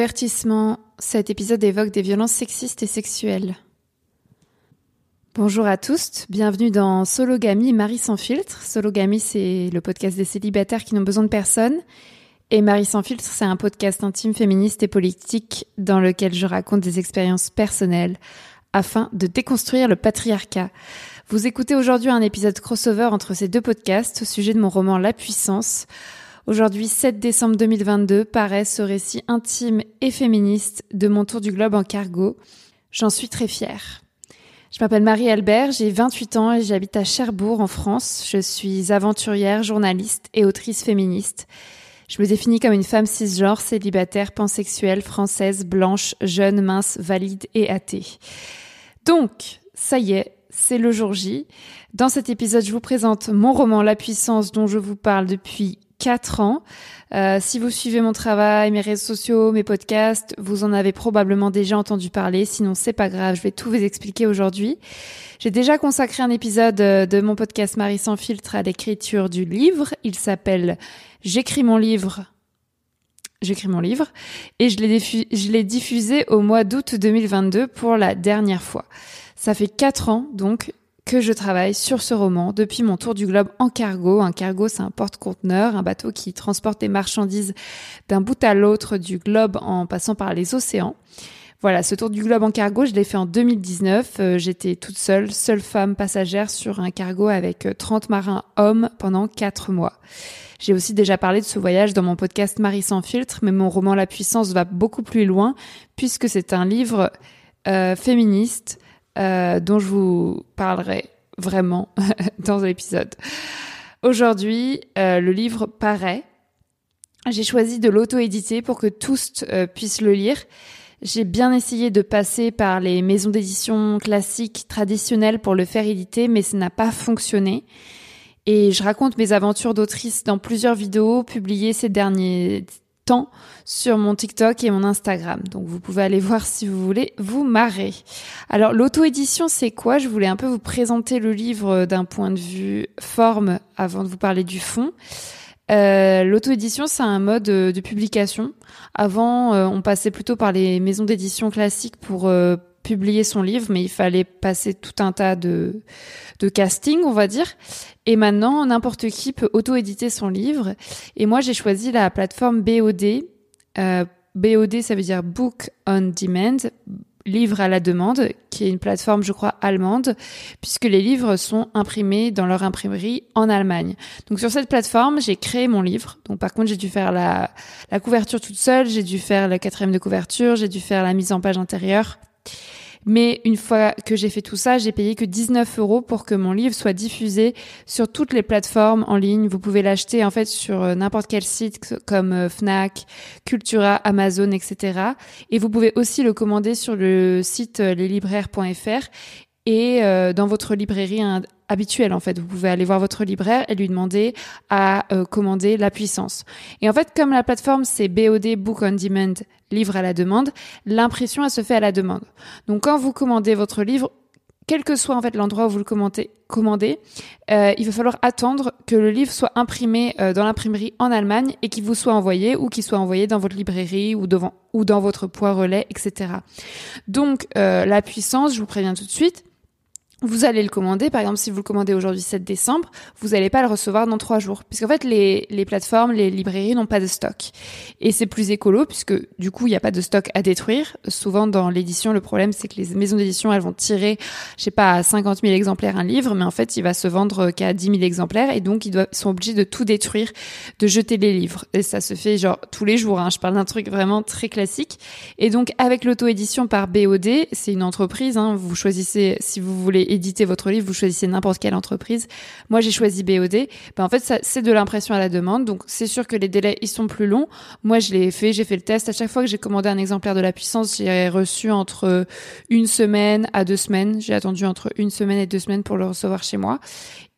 Avertissement, cet épisode évoque des violences sexistes et sexuelles. Bonjour à tous, bienvenue dans Sologamy Marie sans filtre. Sologamy, c'est le podcast des célibataires qui n'ont besoin de personne. Et Marie sans filtre, c'est un podcast intime, féministe et politique dans lequel je raconte des expériences personnelles afin de déconstruire le patriarcat. Vous écoutez aujourd'hui un épisode crossover entre ces deux podcasts au sujet de mon roman La Puissance. Aujourd'hui, 7 décembre 2022, paraît ce récit intime et féministe de mon tour du globe en cargo. J'en suis très fière. Je m'appelle Marie-Albert, j'ai 28 ans et j'habite à Cherbourg en France. Je suis aventurière, journaliste et autrice féministe. Je me définis comme une femme cisgenre, célibataire, pansexuelle, française, blanche, jeune, mince, valide et athée. Donc, ça y est, c'est le jour J. Dans cet épisode, je vous présente mon roman La puissance dont je vous parle depuis 4 ans. Euh, si vous suivez mon travail, mes réseaux sociaux, mes podcasts, vous en avez probablement déjà entendu parler. Sinon, c'est pas grave, je vais tout vous expliquer aujourd'hui. J'ai déjà consacré un épisode euh, de mon podcast Marie sans filtre à l'écriture du livre. Il s'appelle J'écris mon livre. J'écris mon livre et je l'ai diffusé au mois d'août 2022 pour la dernière fois. Ça fait quatre ans donc que je travaille sur ce roman depuis mon tour du globe en cargo. Un cargo, c'est un porte-conteneur, un bateau qui transporte des marchandises d'un bout à l'autre du globe en passant par les océans. Voilà, ce tour du globe en cargo, je l'ai fait en 2019. Euh, j'étais toute seule, seule femme passagère sur un cargo avec 30 euh, marins hommes pendant 4 mois. J'ai aussi déjà parlé de ce voyage dans mon podcast Marie sans filtre, mais mon roman La puissance va beaucoup plus loin puisque c'est un livre euh, féministe euh, dont je vous parlerai vraiment dans l'épisode. Aujourd'hui, euh, le livre paraît. J'ai choisi de l'auto-éditer pour que tous euh, puissent le lire. J'ai bien essayé de passer par les maisons d'édition classiques traditionnelles pour le faire éditer, mais ça n'a pas fonctionné. Et je raconte mes aventures d'autrice dans plusieurs vidéos publiées ces derniers sur mon TikTok et mon Instagram. Donc vous pouvez aller voir si vous voulez vous marrer. Alors l'auto-édition c'est quoi? Je voulais un peu vous présenter le livre d'un point de vue forme avant de vous parler du fond. Euh, L'auto-édition, c'est un mode de publication. Avant, euh, on passait plutôt par les maisons d'édition classiques pour euh, publier son livre, mais il fallait passer tout un tas de, de casting, on va dire. Et maintenant, n'importe qui peut auto-éditer son livre. Et moi, j'ai choisi la plateforme BOD. Euh, BOD, ça veut dire Book on Demand, livre à la demande, qui est une plateforme, je crois, allemande, puisque les livres sont imprimés dans leur imprimerie en Allemagne. Donc sur cette plateforme, j'ai créé mon livre. Donc par contre, j'ai dû faire la, la couverture toute seule, j'ai dû faire la quatrième de couverture, j'ai dû faire la mise en page intérieure. Mais une fois que j'ai fait tout ça, j'ai payé que 19 euros pour que mon livre soit diffusé sur toutes les plateformes en ligne. Vous pouvez l'acheter en fait sur euh, n'importe quel site comme euh, Fnac, Cultura, Amazon, etc. Et vous pouvez aussi le commander sur le site euh, leslibraires.fr et dans votre librairie habituelle en fait. Vous pouvez aller voir votre libraire et lui demander à commander la puissance. Et en fait, comme la plateforme c'est BOD Book on Demand livre à la demande, l'impression elle se fait à la demande. Donc quand vous commandez votre livre, quel que soit en fait l'endroit où vous le commandez euh, il va falloir attendre que le livre soit imprimé euh, dans l'imprimerie en Allemagne et qu'il vous soit envoyé ou qu'il soit envoyé dans votre librairie ou devant ou dans votre poids relais, etc. Donc euh, la puissance, je vous préviens tout de suite, vous allez le commander, par exemple, si vous le commandez aujourd'hui 7 décembre, vous n'allez pas le recevoir dans 3 jours. Puisqu'en fait, les, les plateformes, les librairies n'ont pas de stock. Et c'est plus écolo, puisque du coup, il n'y a pas de stock à détruire. Souvent, dans l'édition, le problème, c'est que les maisons d'édition, elles vont tirer, je sais pas, à 50 000 exemplaires un livre, mais en fait, il va se vendre qu'à 10 000 exemplaires, et donc, ils, doivent, ils sont obligés de tout détruire, de jeter les livres. Et ça se fait, genre, tous les jours. Hein. Je parle d'un truc vraiment très classique. Et donc, avec l'auto-édition par BOD, c'est une entreprise, hein, vous choisissez, si vous voulez éditer votre livre, vous choisissez n'importe quelle entreprise. Moi, j'ai choisi BOD. Ben, en fait, c'est de l'impression à la demande. Donc, c'est sûr que les délais, ils sont plus longs. Moi, je l'ai fait, j'ai fait le test. À chaque fois que j'ai commandé un exemplaire de la puissance, j'ai reçu entre une semaine à deux semaines. J'ai attendu entre une semaine et deux semaines pour le recevoir chez moi.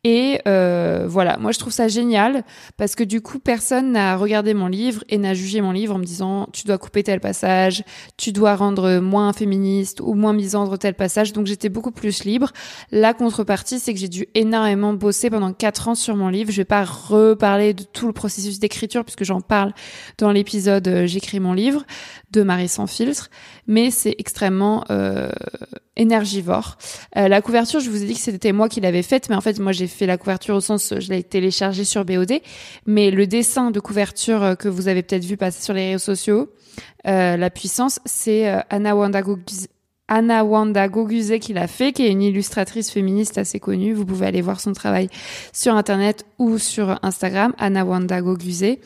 Et euh, voilà, moi je trouve ça génial parce que du coup personne n'a regardé mon livre et n'a jugé mon livre en me disant tu dois couper tel passage, tu dois rendre moins féministe ou moins misandre tel passage. Donc j'étais beaucoup plus libre. La contrepartie, c'est que j'ai dû énormément bosser pendant quatre ans sur mon livre. Je vais pas reparler de tout le processus d'écriture puisque j'en parle dans l'épisode euh, J'écris mon livre de Marie sans filtre, mais c'est extrêmement euh, énergivore. Euh, la couverture, je vous ai dit que c'était moi qui l'avais faite, mais en fait moi j'ai fait la couverture au sens je l'ai téléchargée sur BOD, mais le dessin de couverture euh, que vous avez peut-être vu passer sur les réseaux sociaux, la puissance, c'est Anna Wanda Anna Wanda qui l'a fait, qui est une illustratrice féministe assez connue. Vous pouvez aller voir son travail sur Internet ou sur Instagram, Anna Wanda Goguzé.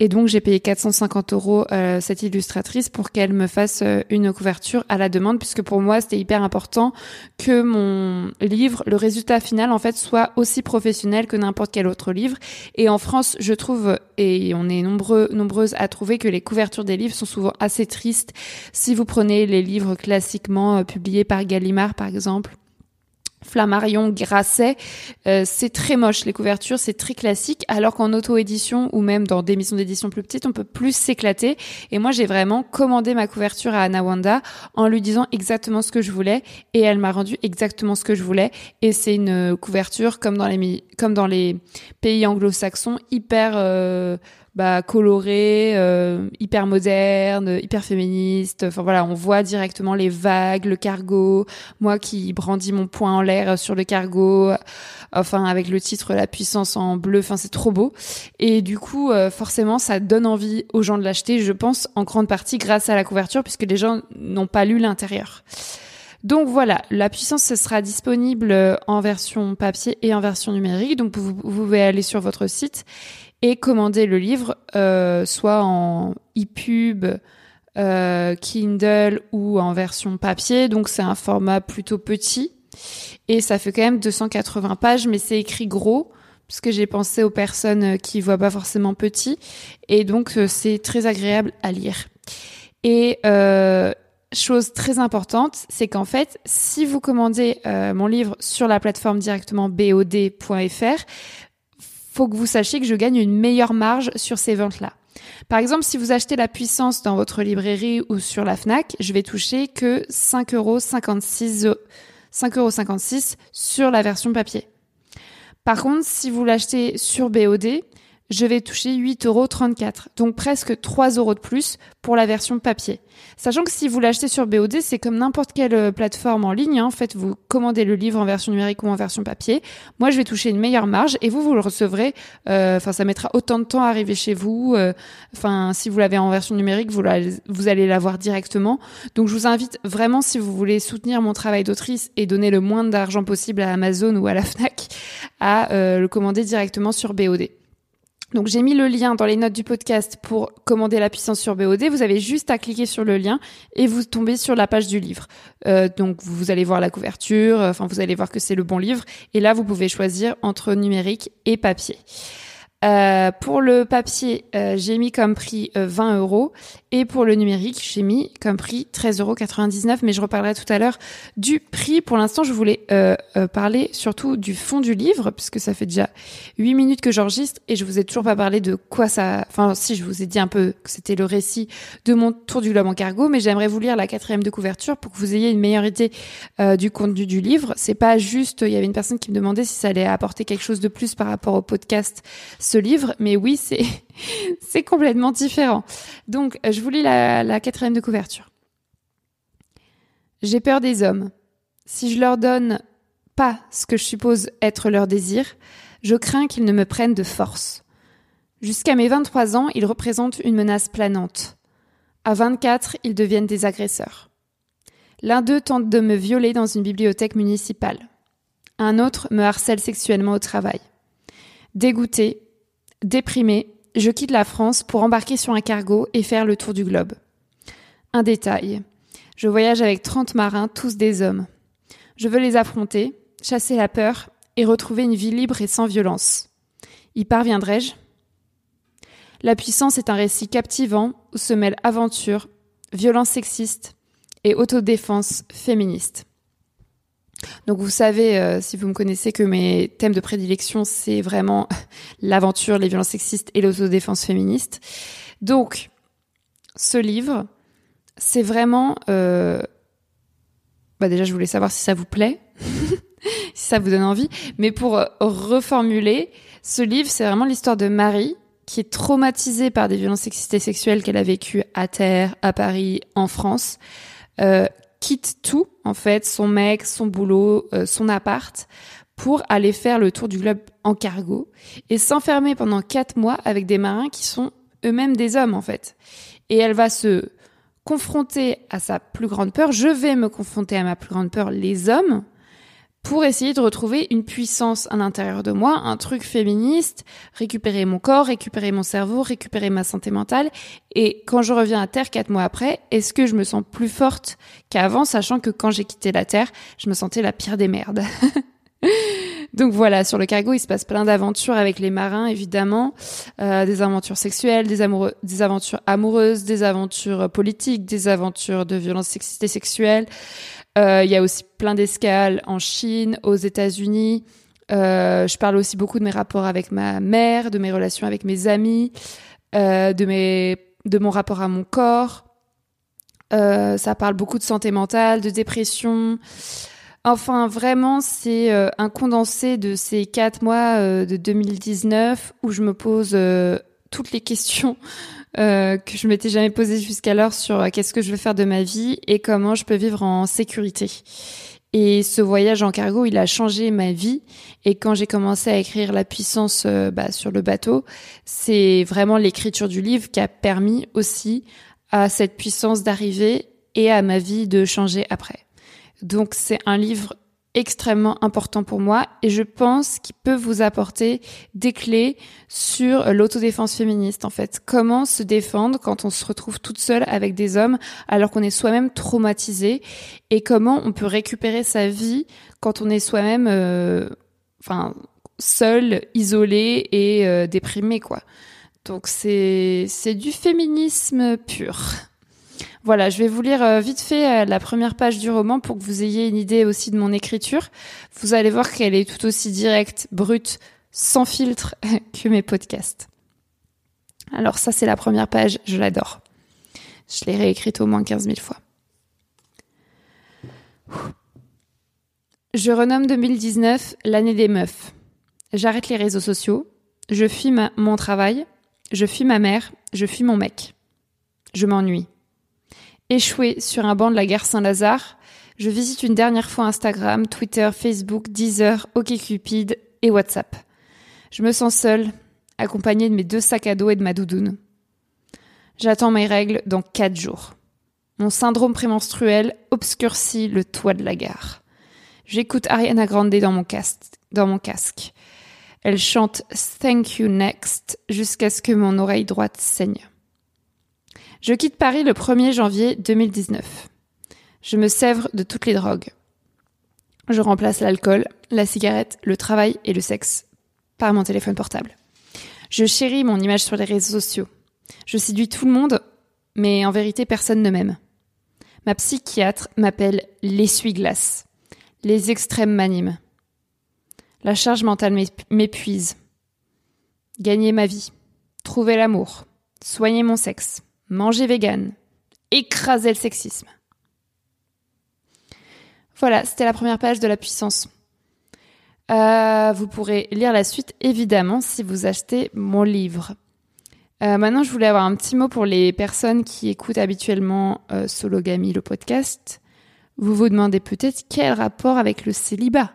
Et donc j'ai payé 450 euros euh, cette illustratrice pour qu'elle me fasse euh, une couverture à la demande, puisque pour moi c'était hyper important que mon livre, le résultat final en fait, soit aussi professionnel que n'importe quel autre livre. Et en France, je trouve, et on est nombreux, nombreuses à trouver que les couvertures des livres sont souvent assez tristes. Si vous prenez les livres classiquement euh, publiés par Gallimard par exemple, Flammarion, Grasset, euh, c'est très moche les couvertures, c'est très classique, alors qu'en auto-édition ou même dans des missions d'édition plus petites, on peut plus s'éclater. Et moi, j'ai vraiment commandé ma couverture à Anna Wanda en lui disant exactement ce que je voulais, et elle m'a rendu exactement ce que je voulais. Et c'est une couverture comme dans les comme dans les pays anglo-saxons, hyper euh, bah, coloré, euh, hyper moderne, hyper féministe. Enfin voilà, on voit directement les vagues, le cargo, moi qui brandis mon poing en l'air sur le cargo, enfin avec le titre La puissance en bleu, enfin c'est trop beau. Et du coup, euh, forcément, ça donne envie aux gens de l'acheter, je pense, en grande partie grâce à la couverture, puisque les gens n'ont pas lu l'intérieur. Donc voilà, la puissance ce sera disponible en version papier et en version numérique. Donc vous pouvez aller sur votre site et commander le livre, euh, soit en e-pub, euh, Kindle ou en version papier. Donc c'est un format plutôt petit et ça fait quand même 280 pages, mais c'est écrit gros parce que j'ai pensé aux personnes qui voient pas forcément petit et donc euh, c'est très agréable à lire. Et euh, chose très importante, c'est qu'en fait, si vous commandez euh, mon livre sur la plateforme directement bod.fr, faut que vous sachiez que je gagne une meilleure marge sur ces ventes-là. Par exemple, si vous achetez la puissance dans votre librairie ou sur la FNAC, je vais toucher que 5,56 euros, 5,56 euros sur la version papier. Par contre, si vous l'achetez sur BOD, je vais toucher 8,34 euros, donc presque 3 euros de plus pour la version papier. Sachant que si vous l'achetez sur BOD, c'est comme n'importe quelle euh, plateforme en ligne. Hein. En fait, vous commandez le livre en version numérique ou en version papier. Moi, je vais toucher une meilleure marge et vous, vous le recevrez. Euh, enfin, ça mettra autant de temps à arriver chez vous. Euh, enfin, si vous l'avez en version numérique, vous, vous allez l'avoir directement. Donc, je vous invite vraiment, si vous voulez soutenir mon travail d'autrice et donner le moins d'argent possible à Amazon ou à la Fnac, à le commander directement sur BOD. Donc j'ai mis le lien dans les notes du podcast pour commander la puissance sur BOD. Vous avez juste à cliquer sur le lien et vous tombez sur la page du livre. Euh, donc vous allez voir la couverture, enfin vous allez voir que c'est le bon livre et là vous pouvez choisir entre numérique et papier. Euh, pour le papier, euh, j'ai mis comme prix 20 euh, euros et pour le numérique, j'ai mis comme prix 13,99 euros. Mais je reparlerai tout à l'heure du prix. Pour l'instant, je voulais parler surtout du fond du livre puisque ça fait déjà 8 minutes que j'enregistre et je vous ai toujours pas parlé de quoi ça. Enfin, si je vous ai dit un peu que c'était le récit de mon tour du globe en cargo, mais j'aimerais vous lire la quatrième de couverture pour que vous ayez une meilleure idée du contenu du livre. C'est pas juste. Il y avait une personne qui me demandait si ça allait apporter quelque chose de plus par rapport au podcast ce livre, mais oui, c'est c'est complètement différent. Donc, je vous lis la, quatrième de couverture. J'ai peur des hommes. Si je leur donne pas ce que je suppose être leur désir, je crains qu'ils ne me prennent de force. Jusqu'à mes 23 ans, ils représentent une menace planante. À 24, ils deviennent des agresseurs. L'un d'eux tente de me violer dans une bibliothèque municipale. Un autre me harcèle sexuellement au travail. Dégoûté, Déprimé, je quitte la France pour embarquer sur un cargo et faire le tour du globe. Un détail. Je voyage avec 30 marins, tous des hommes. Je veux les affronter, chasser la peur et retrouver une vie libre et sans violence. Y parviendrai-je? La puissance est un récit captivant où se mêlent aventure, violence sexiste et autodéfense féministe. Donc vous savez, euh, si vous me connaissez, que mes thèmes de prédilection, c'est vraiment l'aventure, les violences sexistes et l'autodéfense féministe. Donc, ce livre, c'est vraiment... Euh... Bah déjà, je voulais savoir si ça vous plaît, si ça vous donne envie. Mais pour reformuler, ce livre, c'est vraiment l'histoire de Marie, qui est traumatisée par des violences sexistes et sexuelles qu'elle a vécues à terre, à Paris, en France, euh, quitte tout, en fait, son mec, son boulot, euh, son appart, pour aller faire le tour du globe en cargo et s'enfermer pendant quatre mois avec des marins qui sont eux-mêmes des hommes, en fait. Et elle va se confronter à sa plus grande peur. Je vais me confronter à ma plus grande peur, les hommes, pour essayer de retrouver une puissance à l'intérieur de moi, un truc féministe, récupérer mon corps, récupérer mon cerveau, récupérer ma santé mentale. Et quand je reviens à Terre quatre mois après, est-ce que je me sens plus forte qu'avant, sachant que quand j'ai quitté la Terre, je me sentais la pire des merdes? Donc voilà, sur le cargo, il se passe plein d'aventures avec les marins, évidemment, euh, des aventures sexuelles, des, amoureux, des aventures amoureuses, des aventures politiques, des aventures de violence. Euh, il y a aussi plein d'escales en Chine, aux États-Unis. Euh, je parle aussi beaucoup de mes rapports avec ma mère, de mes relations avec mes amis, euh, de mes, de mon rapport à mon corps. ça parle beaucoup de santé mentale, de dépression. Enfin, vraiment, c'est un condensé de ces quatre mois de 2019 où je me pose toutes les questions euh, que je m'étais jamais posé jusqu'alors sur euh, qu'est-ce que je veux faire de ma vie et comment je peux vivre en sécurité. Et ce voyage en cargo, il a changé ma vie. Et quand j'ai commencé à écrire La puissance euh, bah, sur le bateau, c'est vraiment l'écriture du livre qui a permis aussi à cette puissance d'arriver et à ma vie de changer après. Donc c'est un livre extrêmement important pour moi et je pense qu'il peut vous apporter des clés sur l'autodéfense féministe en fait. Comment se défendre quand on se retrouve toute seule avec des hommes alors qu'on est soi-même traumatisé et comment on peut récupérer sa vie quand on est soi-même euh, enfin seul, isolé et euh, déprimé quoi. Donc c'est c'est du féminisme pur. Voilà, je vais vous lire euh, vite fait euh, la première page du roman pour que vous ayez une idée aussi de mon écriture. Vous allez voir qu'elle est tout aussi directe, brute, sans filtre que mes podcasts. Alors ça, c'est la première page, je l'adore. Je l'ai réécrite au moins 15 000 fois. Je renomme 2019 l'année des meufs. J'arrête les réseaux sociaux, je fuis mon travail, je fuis ma mère, je fuis mon mec. Je m'ennuie. Échoué sur un banc de la gare Saint-Lazare, je visite une dernière fois Instagram, Twitter, Facebook, Deezer, OkCupid et WhatsApp. Je me sens seule, accompagnée de mes deux sacs à dos et de ma doudoune. J'attends mes règles dans quatre jours. Mon syndrome prémenstruel obscurcit le toit de la gare. J'écoute Ariana Grande dans mon, dans mon casque. Elle chante Thank You Next jusqu'à ce que mon oreille droite saigne. Je quitte Paris le 1er janvier 2019. Je me sèvre de toutes les drogues. Je remplace l'alcool, la cigarette, le travail et le sexe par mon téléphone portable. Je chéris mon image sur les réseaux sociaux. Je séduis tout le monde, mais en vérité personne ne m'aime. Ma psychiatre m'appelle l'essuie-glace. Les extrêmes m'animent. La charge mentale m'épuise. Gagner ma vie. Trouver l'amour. Soigner mon sexe manger vegan, écraser le sexisme. Voilà, c'était la première page de la puissance. Euh, vous pourrez lire la suite évidemment si vous achetez mon livre. Euh, maintenant, je voulais avoir un petit mot pour les personnes qui écoutent habituellement euh, le podcast. Vous vous demandez peut-être quel rapport avec le célibat?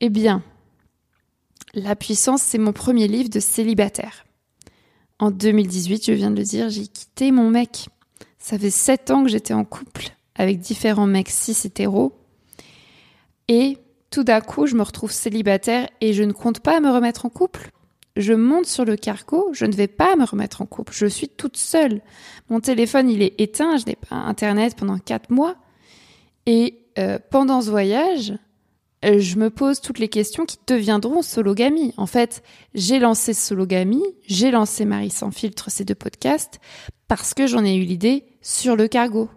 Eh bien, La puissance, c'est mon premier livre de célibataire. En 2018, je viens de le dire, j'ai quitté mon mec. Ça fait sept ans que j'étais en couple avec différents mecs cis hétéros. Et tout d'un coup, je me retrouve célibataire et je ne compte pas me remettre en couple. Je monte sur le cargo, je ne vais pas me remettre en couple. Je suis toute seule. Mon téléphone, il est éteint, je n'ai pas Internet pendant quatre mois. Et euh, pendant ce voyage, je me pose toutes les questions qui deviendront Sologamy. En fait, j'ai lancé Sologamy, j'ai lancé Marie sans filtre, ces deux podcasts, parce que j'en ai eu l'idée sur le cargo.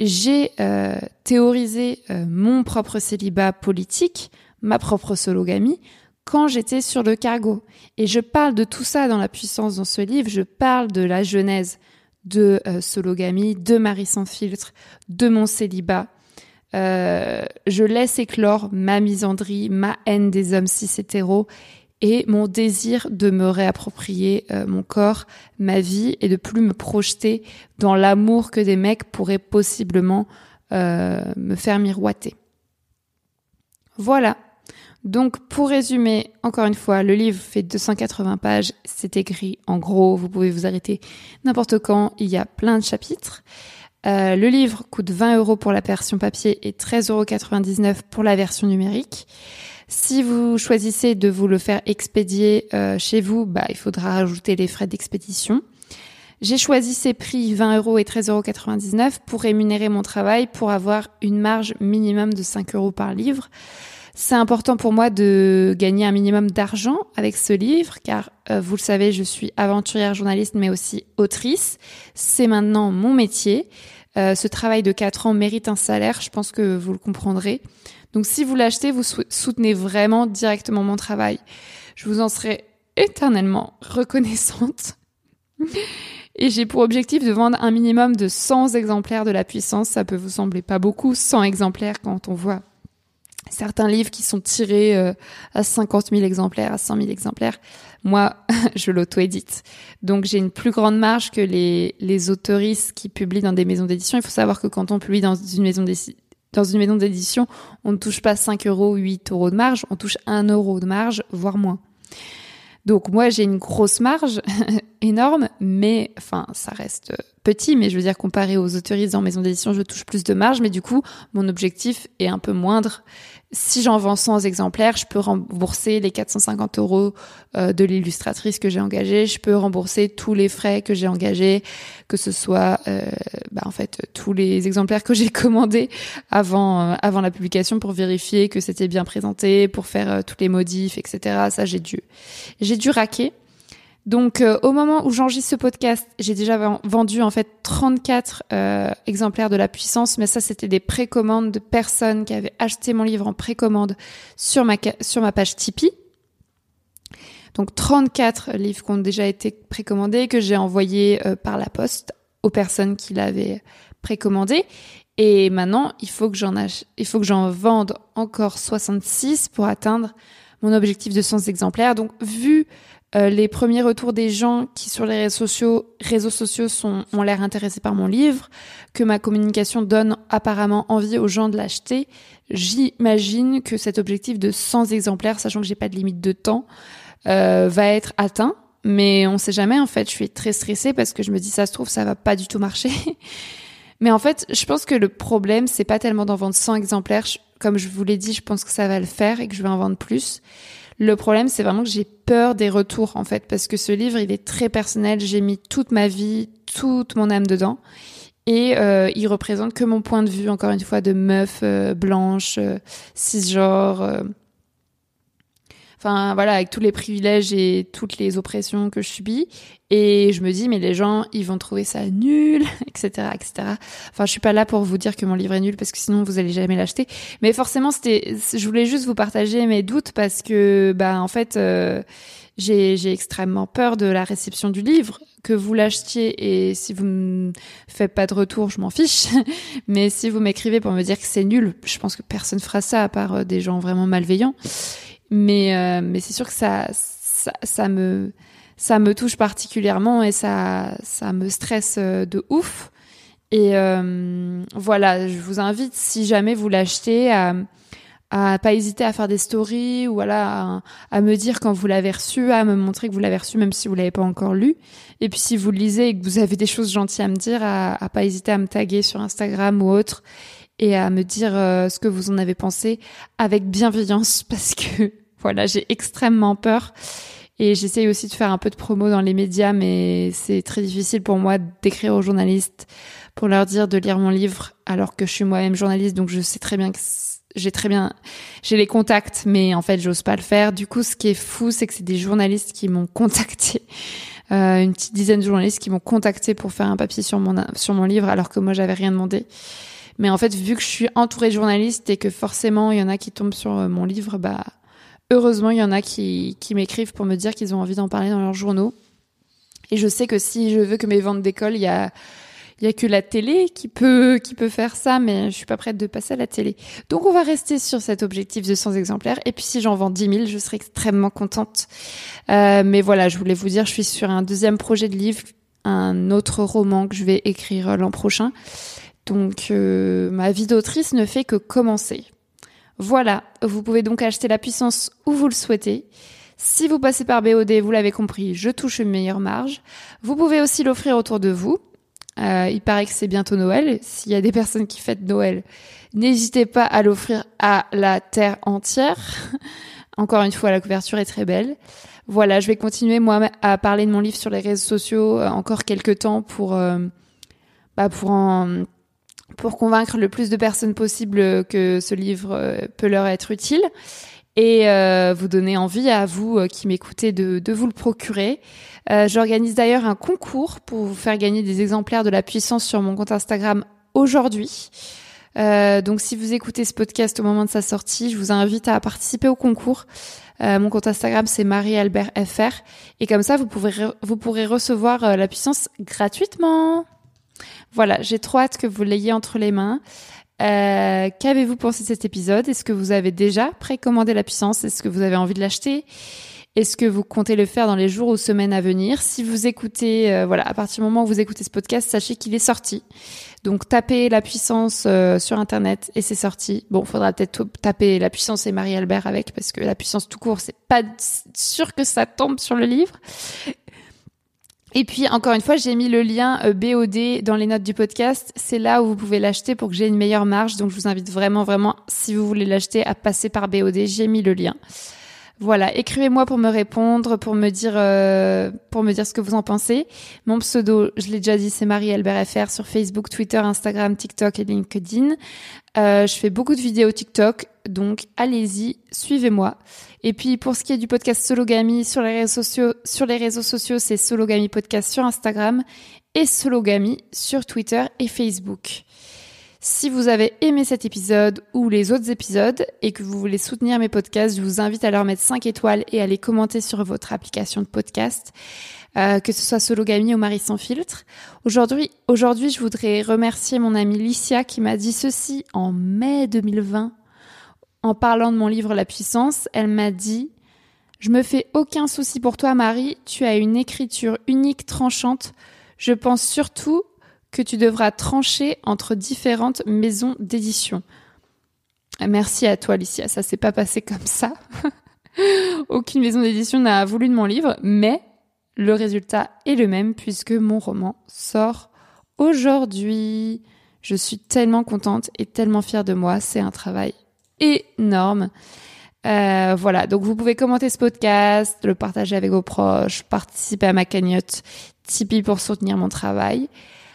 j'ai euh, théorisé euh, mon propre célibat politique, ma propre sologamie, quand j'étais sur le cargo. Et je parle de tout ça dans la puissance dans ce livre, je parle de la genèse de euh, sologamie, de Marie sans filtre, de mon célibat. Je laisse éclore ma misandrie, ma haine des hommes cis hétéros et mon désir de me réapproprier euh, mon corps, ma vie et de plus me projeter dans l'amour que des mecs pourraient possiblement euh, me faire miroiter. Voilà. Donc pour résumer, encore une fois, le livre fait 280 pages, c'est écrit en gros, vous pouvez vous arrêter n'importe quand, il y a plein de chapitres. Euh, le livre coûte 20 euros pour la version papier et 13,99 euros pour la version numérique. Si vous choisissez de vous le faire expédier euh, chez vous, bah, il faudra rajouter les frais d'expédition. J'ai choisi ces prix 20 euros et 13,99 euros pour rémunérer mon travail pour avoir une marge minimum de 5 euros par livre. C'est important pour moi de gagner un minimum d'argent avec ce livre car euh, vous le savez, je suis aventurière journaliste mais aussi autrice. C'est maintenant mon métier. Euh, ce travail de 4 ans mérite un salaire, je pense que vous le comprendrez. Donc si vous l'achetez, vous soutenez vraiment directement mon travail. Je vous en serai éternellement reconnaissante. Et j'ai pour objectif de vendre un minimum de 100 exemplaires de la puissance. Ça peut vous sembler pas beaucoup, 100 exemplaires quand on voit certains livres qui sont tirés euh, à 50 000 exemplaires, à 100 000 exemplaires. Moi, je l'auto-édite. Donc j'ai une plus grande marge que les, les autoristes qui publient dans des maisons d'édition. Il faut savoir que quand on publie dans une maison d'édition, dans une maison on ne touche pas 5 euros, 8 euros de marge, on touche 1 euro de marge, voire moins. Donc moi j'ai une grosse marge énorme, mais enfin ça reste petit, mais je veux dire comparé aux autoristes en maison d'édition, je touche plus de marge, mais du coup mon objectif est un peu moindre si j'en vends 100 exemplaires, je peux rembourser les 450 euros euh, de l'illustratrice que j'ai engagée. Je peux rembourser tous les frais que j'ai engagés, que ce soit, euh, bah, en fait, tous les exemplaires que j'ai commandés avant euh, avant la publication pour vérifier que c'était bien présenté, pour faire tous les modifs, etc. Ça, j'ai dû j'ai dû raquer. Donc euh, au moment où j'enregistre ce podcast, j'ai déjà vendu en fait 34 euh, exemplaires de la puissance, mais ça c'était des précommandes de personnes qui avaient acheté mon livre en précommande sur ma sur ma page Tipeee. Donc 34 livres qui ont déjà été précommandés que j'ai envoyés euh, par la poste aux personnes qui l'avaient précommandé et maintenant, il faut que j'en il faut que j'en vende encore 66 pour atteindre mon objectif de 100 exemplaires. Donc vu euh, les premiers retours des gens qui sur les réseaux sociaux, réseaux sociaux sont, ont l'air intéressés par mon livre, que ma communication donne apparemment envie aux gens de l'acheter, j'imagine que cet objectif de 100 exemplaires, sachant que j'ai pas de limite de temps, euh, va être atteint. Mais on sait jamais, en fait, je suis très stressée parce que je me dis, ça se trouve, ça va pas du tout marcher. Mais en fait, je pense que le problème, c'est pas tellement d'en vendre 100 exemplaires. Comme je vous l'ai dit, je pense que ça va le faire et que je vais en vendre plus. Le problème, c'est vraiment que j'ai peur des retours, en fait, parce que ce livre, il est très personnel. J'ai mis toute ma vie, toute mon âme dedans. Et euh, il représente que mon point de vue, encore une fois, de meuf euh, blanche, euh, cisgenre, euh, Enfin voilà, avec tous les privilèges et toutes les oppressions que je subis. Et je me dis, mais les gens, ils vont trouver ça nul, etc., etc. Enfin, je suis pas là pour vous dire que mon livre est nul parce que sinon vous allez jamais l'acheter. Mais forcément, c'était, je voulais juste vous partager mes doutes parce que, bah, en fait, euh, j'ai, j'ai extrêmement peur de la réception du livre. Que vous l'achetiez et si vous ne faites pas de retour, je m'en fiche. Mais si vous m'écrivez pour me dire que c'est nul, je pense que personne fera ça à part euh, des gens vraiment malveillants. Mais, euh, mais c'est sûr que ça, ça, ça, me, ça me touche particulièrement et ça, ça me stresse euh, de ouf. Et euh, voilà, je vous invite, si jamais vous l'achetez, à, à pas hésiter à faire des stories ou voilà, à, me dire quand vous l'avez reçu, à me montrer que vous l'avez reçu même si vous l'avez pas encore lu. Et puis si vous le lisez et que vous avez des choses gentilles à me dire, à, à pas hésiter à me taguer sur Instagram ou autre et à me dire ce que vous en avez pensé avec bienveillance parce que voilà, j'ai extrêmement peur. Et j'essaye aussi de faire un peu de promo dans les médias, mais c'est très difficile pour moi d'écrire aux journalistes pour leur dire de lire mon livre, alors que je suis moi-même journaliste, donc je sais très bien que j'ai très bien, j'ai les contacts, mais en fait, j'ose pas le faire. Du coup, ce qui est fou, c'est que c'est des journalistes qui m'ont contacté euh, une petite dizaine de journalistes qui m'ont contacté pour faire un papier sur mon sur mon livre alors que moi j'avais rien demandé. Mais en fait, vu que je suis entourée de journalistes et que forcément il y en a qui tombent sur euh, mon livre, bah heureusement il y en a qui m'écrivent pour me dire qu'ils ont envie d'en parler dans leurs journaux. Et je sais que si je veux que mes ventes d'école, il y a que la télé qui peut faire ça, mais je suis pas prête de passer à la télé. Donc on va rester sur cet objectif de 100 exemplaires. Et puis si j'en vends 10 000, je serai extrêmement contente. Euh, mais voilà, je voulais vous dire, je suis sur un deuxième projet de livre, un autre roman que je vais écrire l'an prochain. Donc euh, ma vie d'autrice ne fait que commencer. Voilà, vous pouvez donc acheter la puissance où vous le souhaitez. Si vous passez par BOD, vous l'avez compris, je touche une meilleure marge. Vous pouvez aussi l'offrir autour de vous. Euh, il paraît que c'est bientôt Noël. S'il y a des personnes qui fêtent Noël, n'hésitez pas à l'offrir à la terre entière. Encore une fois, la couverture est très belle. Voilà, je vais continuer moi à parler de mon livre sur les réseaux sociaux euh, encore quelques temps pour euh, bah, pour en, pour convaincre le plus de personnes possible que ce livre peut leur être utile et vous donner envie à vous qui m'écoutez de, vous le procurer. Euh, j'organise d'ailleurs un concours pour vous faire gagner des exemplaires de la puissance sur mon compte Instagram aujourd'hui. Euh, donc si vous écoutez ce podcast au moment de sa sortie, je vous invite à participer au concours. Euh, mon compte Instagram c'est mariealbertfr et comme ça vous vous pourrez recevoir la puissance gratuitement. Voilà, j'ai trop hâte que vous l'ayez entre les mains. Qu'avez-vous pensé de cet épisode? Est-ce que vous avez déjà précommandé la puissance? Est-ce que vous avez envie de l'acheter? Est-ce que vous comptez le faire dans les jours ou semaines à venir? Si vous écoutez, euh, voilà, à partir du moment où vous écoutez ce podcast, sachez qu'il est sorti. Donc tapez la puissance euh, sur internet et c'est sorti. Bon, faudra peut-être taper la puissance et Marie Albert avec parce que la puissance tout court, c'est pas sûr que ça tombe sur le livre. Et puis encore une fois, j'ai mis le lien euh, BOD dans les notes du podcast. C'est là où vous pouvez l'acheter pour que j'ai une meilleure marge. Donc je vous invite vraiment, vraiment, si vous voulez l'acheter, à passer par BOD. J'ai mis le lien. Voilà, écrivez-moi pour me répondre, pour me dire, euh, pour me dire ce que vous en pensez. Mon pseudo, je l'ai déjà dit, c'est Marie Albert FR sur Facebook, Twitter, Instagram, TikTok et LinkedIn. Euh, je fais beaucoup de vidéos TikTok, donc allez-y, suivez-moi. Et puis pour ce qui est du podcast Sologami sur les réseaux sociaux, sur les réseaux sociaux, c'est Sologami Podcast sur Instagram et Sologami sur Twitter et Facebook. Si vous avez aimé cet épisode ou les autres épisodes et que vous voulez soutenir mes podcasts, je vous invite à leur mettre 5 étoiles et à les commenter sur votre application de podcast, euh, que ce soit Sologami ou Marie sans filtre. Aujourd'hui, aujourd'hui, je voudrais remercier mon amie Licia qui m'a dit ceci en mai 2020 en parlant de mon livre La puissance. Elle m'a dit je me fais aucun souci pour toi, Marie. Tu as une écriture unique, tranchante. Je pense surtout que tu devras trancher entre différentes maisons d'édition. Merci à toi, Alicia. Ça s'est pas passé comme ça. Aucune maison d'édition n'a voulu de mon livre, mais le résultat est le même puisque mon roman sort aujourd'hui. Je suis tellement contente et tellement fière de moi. C'est un travail énorme. Euh, voilà, donc vous pouvez commenter ce podcast, le partager avec vos proches, participer à ma cagnotte Tipeee pour soutenir mon travail.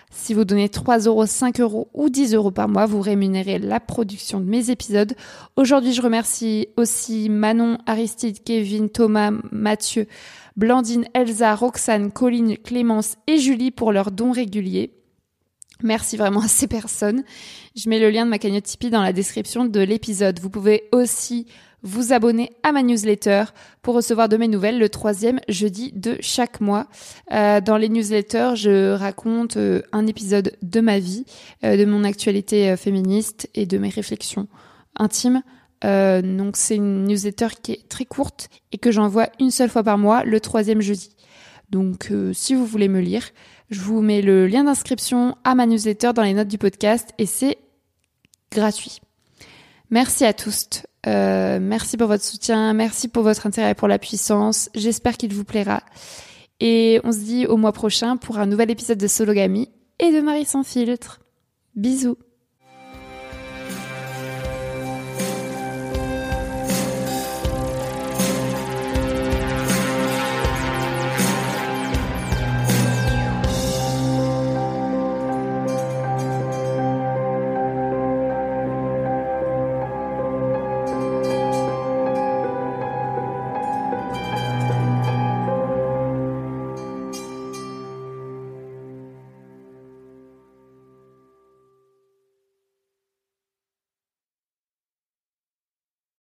Si vous donnez 3 euros, 5 euros ou 10 euros par mois, vous rémunérez la production de mes épisodes. Aujourd'hui, je remercie aussi Manon, Aristide, Kevin, Thomas, Mathieu, Blandine, Elsa, Roxane, Colline, Clémence et Julie pour leurs dons réguliers. Merci vraiment à ces personnes. Je mets le lien de ma cagnotte Tipeee dans la description de l'épisode. Vous pouvez aussi vous abonner à ma newsletter pour recevoir de mes nouvelles le troisième jeudi de chaque mois. Euh, dans les newsletters, je raconte euh, un épisode de ma vie, euh, de mon actualité féministe et de mes réflexions intimes. donc c'est une newsletter qui est très courte et que j'envoie une seule fois par mois, le troisième jeudi. Donc si vous voulez me lire, je vous mets le lien d'inscription à ma newsletter dans les notes du podcast et c'est gratuit. Merci à tous. Euh, merci pour votre soutien. Merci pour votre intérêt pour la puissance. J'espère qu'il vous plaira. Et on se dit au mois prochain pour un nouvel épisode de Sologamy et de Marie sans filtre. Bisous.